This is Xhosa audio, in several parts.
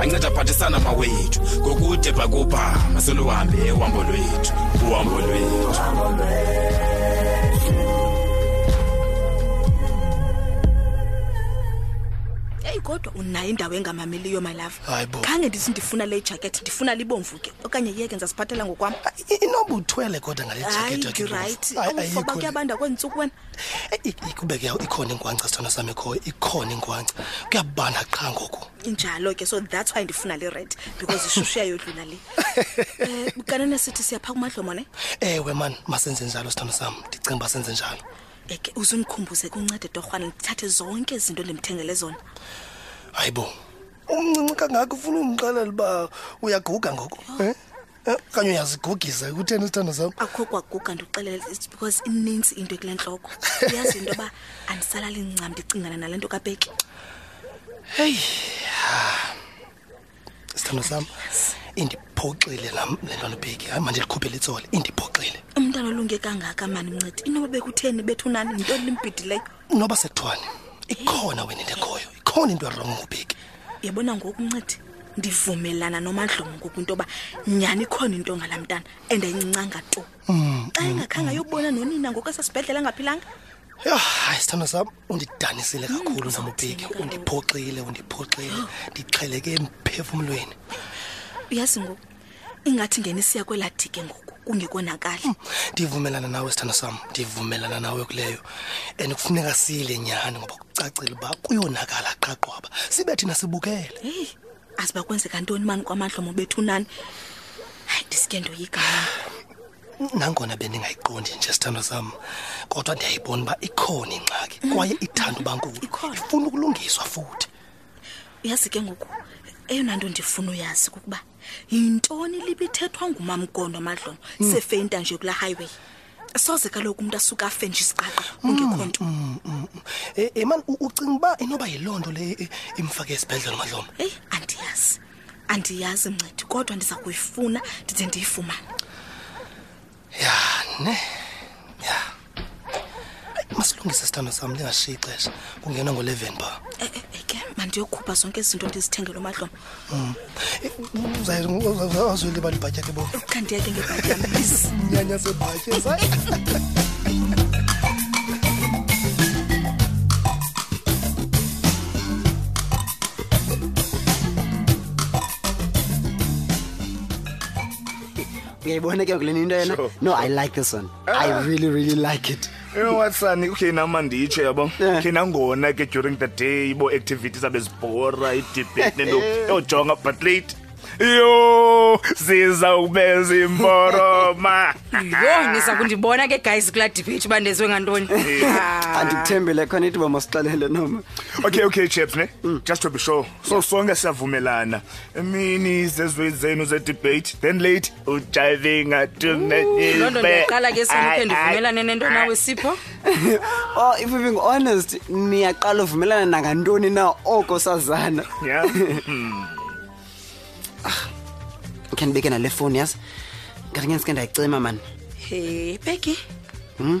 anceda aphathisana mawethu ngokude bhakubha masoluhambe uhambo lwethu uhambo lwethu kodwa unayo indawo engamameliyo my love khange ndithi ndifuna le jacket ndifuna libomvu ke okanye yeke ndizaziphathela ngokwam inobuthwele kodwa ngale jacket right kuyabanda kweentsuku wena ikubeke ikhona inkwankca sithando sami ekhoyo ikhona inkwankca kuyabanda qha ngoku injalo ke so that's why ndifuna le red because ishushu yayodlula le um eh, kanene sithi siyapha kumadlomo ne ewe mani masenze njalo sithando sam ndicinga uba senze njalo eke uzundikhumbuze kuncede torhwana ndithathe zonke izinto ndimthengele zona hayi bo umncinci kangako ufuna undixelela uba uyaguga ngoku um Eh, okanye uyazigugisa kutheni isithando sam akho kwaguga ndikuxelela it's because ininzi into ekule ntloko uyazi into yoba andisalali ncam ndicingana nale nto kapeki heyi sithando sam indiphoxile nam le ntwana ubheki hayi mandilikhupele itsole indiphoxile umntana olunge kangaka mani mncedi inoba bekutheni bethunani yintoni limbhidileyo noba sekuthwani ikhona wena into ekhoyo ikhona into erong ngubheki yabona ngoku mncedi ndivumelana nomadlomo ngoku into yoba nyhani ikhona into ngala mntana and ayincincanga tu mm, xa mm, ingakhange mm. ayobona nonina ngoku esesibhedlela angaphilanga yho hayi sithando sam undidanisile kakhulu namubheki undiphoxile undiphoxile ndixheleke emphefumlweni uyazi ngoku ingathi ngenisiya kwela dike ngoku kungekonakali hmm, ndivumelana nawe sithando sam ndivumelana nawe kuleyo and kufuneka siyile nyhani ngoba kucacile uba kuyonakala qaqwaba sibe thina sibukele heyi aziba kwenzeka ntoni mani kwamadlomo bethu nani hayi ndisike ndoyigama nangona bendingayiqondi nje sithando sam kodwa ndiyayibona uba ikhona ingxaki hmm. kwaye ithanda uba nkulu ifuna ukulungiswa futhi uyazi ke ngoku eyona nto ndifuna uyazi kukuba yintoni libithethwa ngumamgondo amadlomo hmm. sefeyinta nje kula highway soze kaloku umuntu asuka afe nje isiqaqa hmm, ungekho nto hmm, eh, eh man ucinga uba inoba yilonto le eh, imfake esibhedlela madlomo hey andiyazi andiyazi mncedi kodwa ndiza kuyifuna ndide ndiyifumane ya ne ya masilungise sithando sam ndingashiyi ixesha kungena ngo-eleven pha eh, eh, eh, ke mandiyokhupha zonke ezi zinto ndizithengele umahloma mm. uzayilibala ibhatya ke bo kandiyeke ngebhatya please nyanya sebhatya uyayibona ke kule into yena Sure. no i like this one i really really like it you know what son okay nama nditsho yabo Yeah. ke nangona ke during the day ibo activities abe zibhora idebate nento yojonga but late yo ziza ubeza imboroma yho niza kundibona ke guys kulaa debate uba ndezwe ngantoni Ah. andikuthembele khona ithi uba masixelele noma okay okay chaps ne just to be sure so sonke siyavumelana emini zezwe zenu zedebate then late ujivinga to loo nto ndiyaqala ke sanukhe ndivumelane nento nawe sipho oh if we're being honest niyaqala uvumelana nangantoni na oko sazana yeah khe ndibeke nale fowuni yazi ngathi ngenzike ndayicima mani he beki Hmm?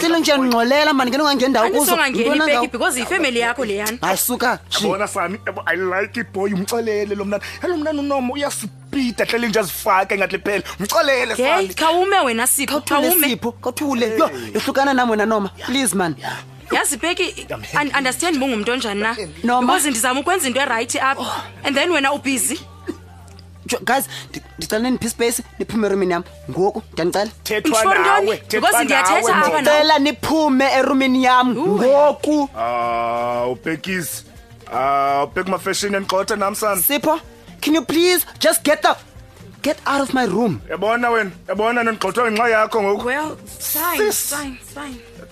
Silo nje ngingxolela mani ngene ungangendawo kuzo. Anisongangeni ibheki because ifamily yakho leyana. Hayi suka. Yabona sami I like it boy umxolele lo mntana. Hello mntana uNomo uyasipita hlele nje azifake ngathi phela. Umxolele sami. Hey khawume wena Sipho khawume. Sipho kothule. Yo yehlukana nami wena Noma. Please man. yazi bheki understand mungumntu onjani na because ndizama ukwenza into eright apha oh. and then wena ubhizi guys ndicela nendiphi ispace niphume erumini yam ngoku ndiyanicela thethwanawendicela niphume erumini yam ngoku ah, ubhekisi ah, ubheka umafeshini endigxothe nam san sipho can you please just get the get out of my room yabona wena yabona nondigxothwe ngenxa yakho ngoku well, sign, sign, sign.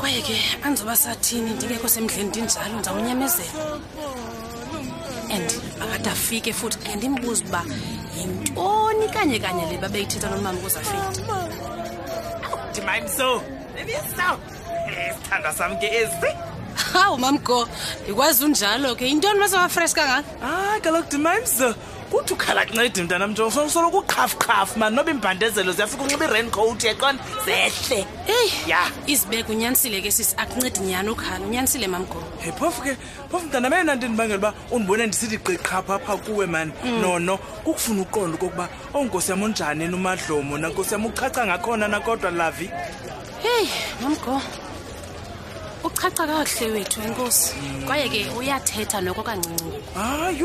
kwaye ke andizoba sathini ndingekho semdleni ndinjalo ndizawunyamezela and akade afike futhi ke ndimbuza uba yintoni kanye kanye le babeyithetha nomama ukuze afike ndimamso ndimso isithanda eh, sam ke esi hawu mamgo ndikwazi unjalo ke yintoni basabafresh kangaka hayi ah, kaloku ndimamso kuthi ukhala kuncedi mntana mntu usoloko uqhafuqhafu mani noba iimbhandezelo ziyafika unxiba i-raincoat yaqona zehle eyi ya izibeke unyanisile ke sisi akuncedi nyhani ukhala unyanisile mamgolo he phofu ke phofu mntana meyona nto endibangela uba undibone ndisithi gqiqhapha apha kuwe mani mm. nono kukufuna uqonda okokuba oonkosi oh, yam unjani nomadlomo nankosi yam uchacha ngakhona nakodwa lavi heyi mamgolo uchacha kakuhle wethu enkosi kwaye ke uyathetha noko kancinci hayi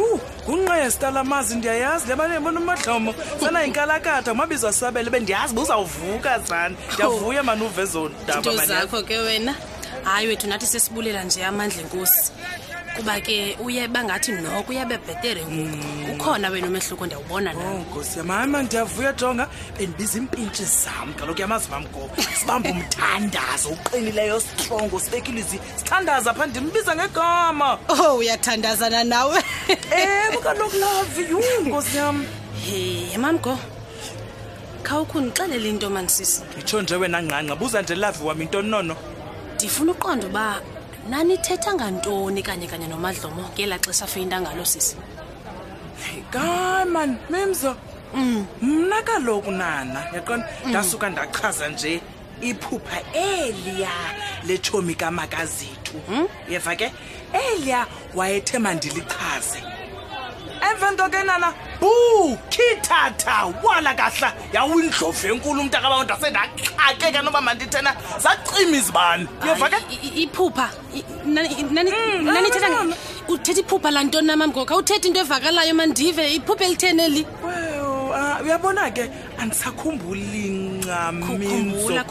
ngunqesta la mazi ndiyayazi lebanebona umadlomo sana yinkalakatha umabizo asabele bendiyazi buzawuvuka zani ndiyavuya mani uve zonto zakho ke wena hayi wethu nathi sesibulela nje amandla enkosi kuba ke uye bangathi noko uyabe bhetere ngoku mm. ukhona wena umehluko ndiyawubona na oh, nkosi yamama ndiyavuya jonga bendibiza iimpintshi zam kaloku yamazi mam goba sibamba umthandazo uqinileyo strongo sibeka ilizwi sithandaza pha ndimbiza ngegama oh uyathandazana nawe ewe kaloku lavi yhu nkosi yam he mamgo khawukhundixelele into mani sisi nditsho nje wena ngqangqa buza nje lavi wam into nono ndifuna uqonda uba nanithetha ngantoni kanye kanye nomadlomo ngela xesha afeyinta ngalo sisi Hey, God, man, Mimzo. Mm. mna kaloku nana yaqona mm. ndasuka ndachaza nje iphupha eliya letshomi kamakazethu hmm? yeva ke eliya wayethe mandilichaze emva nto ke nana bhuu khithatha wala kahla yawindlovu enkulu umntakabawonto asendaxakeka noba mandithena zacima izibani yeva ke iphupha uthetha iphupha laa ntoni namam ngoku awuthetha into evakalayo mandive iphupha elitheni eli ah, uyabona ke andisakhumbuli ncamkhumbula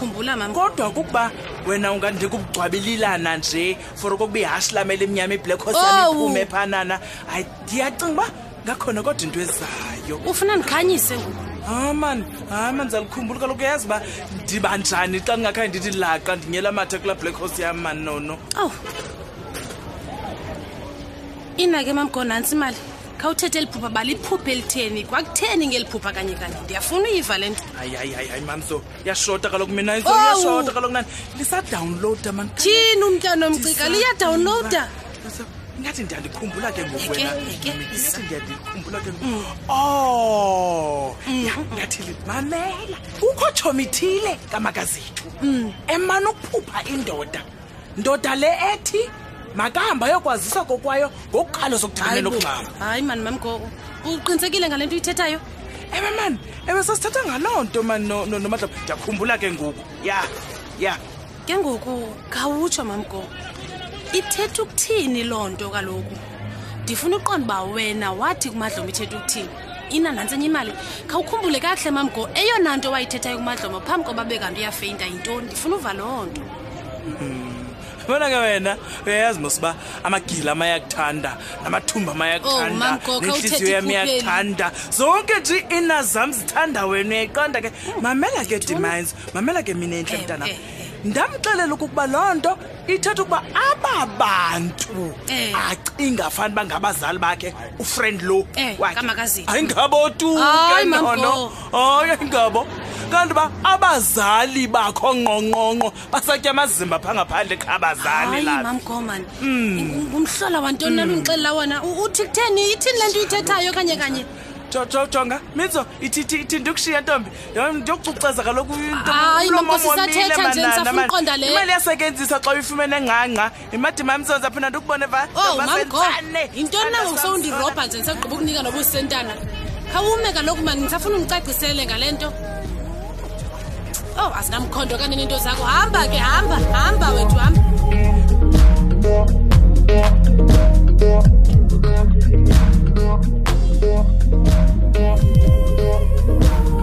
kodwa kukuba wena ungandinika ubugcwabelilana nje for okokuba ihashilamele emnyama iblack horse yam oh. iphume phanana hayi ndiyacinga uba ngakhona kodwa into ezayo ufuna ndikhanyise ngoku hayi mani hayi mani ndizalukhumbula kaloku uyazi uba ndiba njani xa ndingakhaye ndithi laqa ndinyela amathe kulaa black horse yam mani nono awu ina ke mamgo nantsi imali khawuthethe eli phupha baliphupha elitheni kwakutheni ngeli phupha kanye kanye ndiyafuna uyiva le nto hayi hayi hayi hayi mani so yashota kaloku mina izo Owu. yashota kaloku nani lisadawunlowuda mani tyhini umntana omcika liyadawunlowuda ingathi ndiyandikhumbula ke ngoku Yeke, wena yeke, ingathi ndiyandikhumbula ke ngoku o ingathi limamela kukho tshomithile kamakazethu emane ukuphupha indoda ndoda le ethi makahamba ayokwaziswa kokwayo ngokuqalo zokuthamela ukungxama hayi mani mamgoko uqinisekile ngale nto uyithethayo ewe mani ewe sasithetha ngaloo nto mani nomadlaba ndiyakhumbula ke ngoku ya ya ke ngoku khawutsho mamgoko ithetha ukuthini loo nto kaloku ndifuna uqonda uba wena wathi kumadlomba ithetha ukuthini ina nantsi enye imali khawukhumbule kakuhle mamgo eyona nto wayithethayo kumadlomba phambi koba bekanti uyafeyinta yintoni ndifuna uva loo nto bona ke wena uyayazi mos uba amagila ama ayakuthanda namathumba ama ayakuthanda Oh, mamgogo, nentliziyo uthetha yam ikhupheli. iyakuthanda zonke nje ina zam zithanda wena uyayiqonda ke mamela ke demands mamela ke mina entle Eh, mntanam eh, ndamxelela ukuba loo nto ithetha ukuba aba bantu Eh. acinga fani uba ngabazali bakhe ufriend lo Eh, wakhe. kamakazini. ayingabo tu Hayi, ke nono. mamgogo. hayi ngabo kanti uba abazali bakho nqonqonqo basatya amazimba phaa ngaphandle qha abazali la mamgoman hmm. ngumhlola wantoni nalo ndixelela hmm. wona uthi kutheni ithini le nto uyithethayo kanye kanye jonga mitso ithi ndikushiya ntombi ndiyokucuceza kaloku intohayi mamkosisathetha nje ndisafuna uqonda leyo imali yasetyenzisa xa uyifumene ngqangqa imadi mamzonza phina ndikubone va oh mamgo yintoni na ngokusowundirobha nje ndisagqiba ukunika noba usentana khawume kaloku mani ndisafuna undicacisele ngale nto ow oh, asinamkhondo kanye nento zakho hamba ke hamba hamba wethu hamba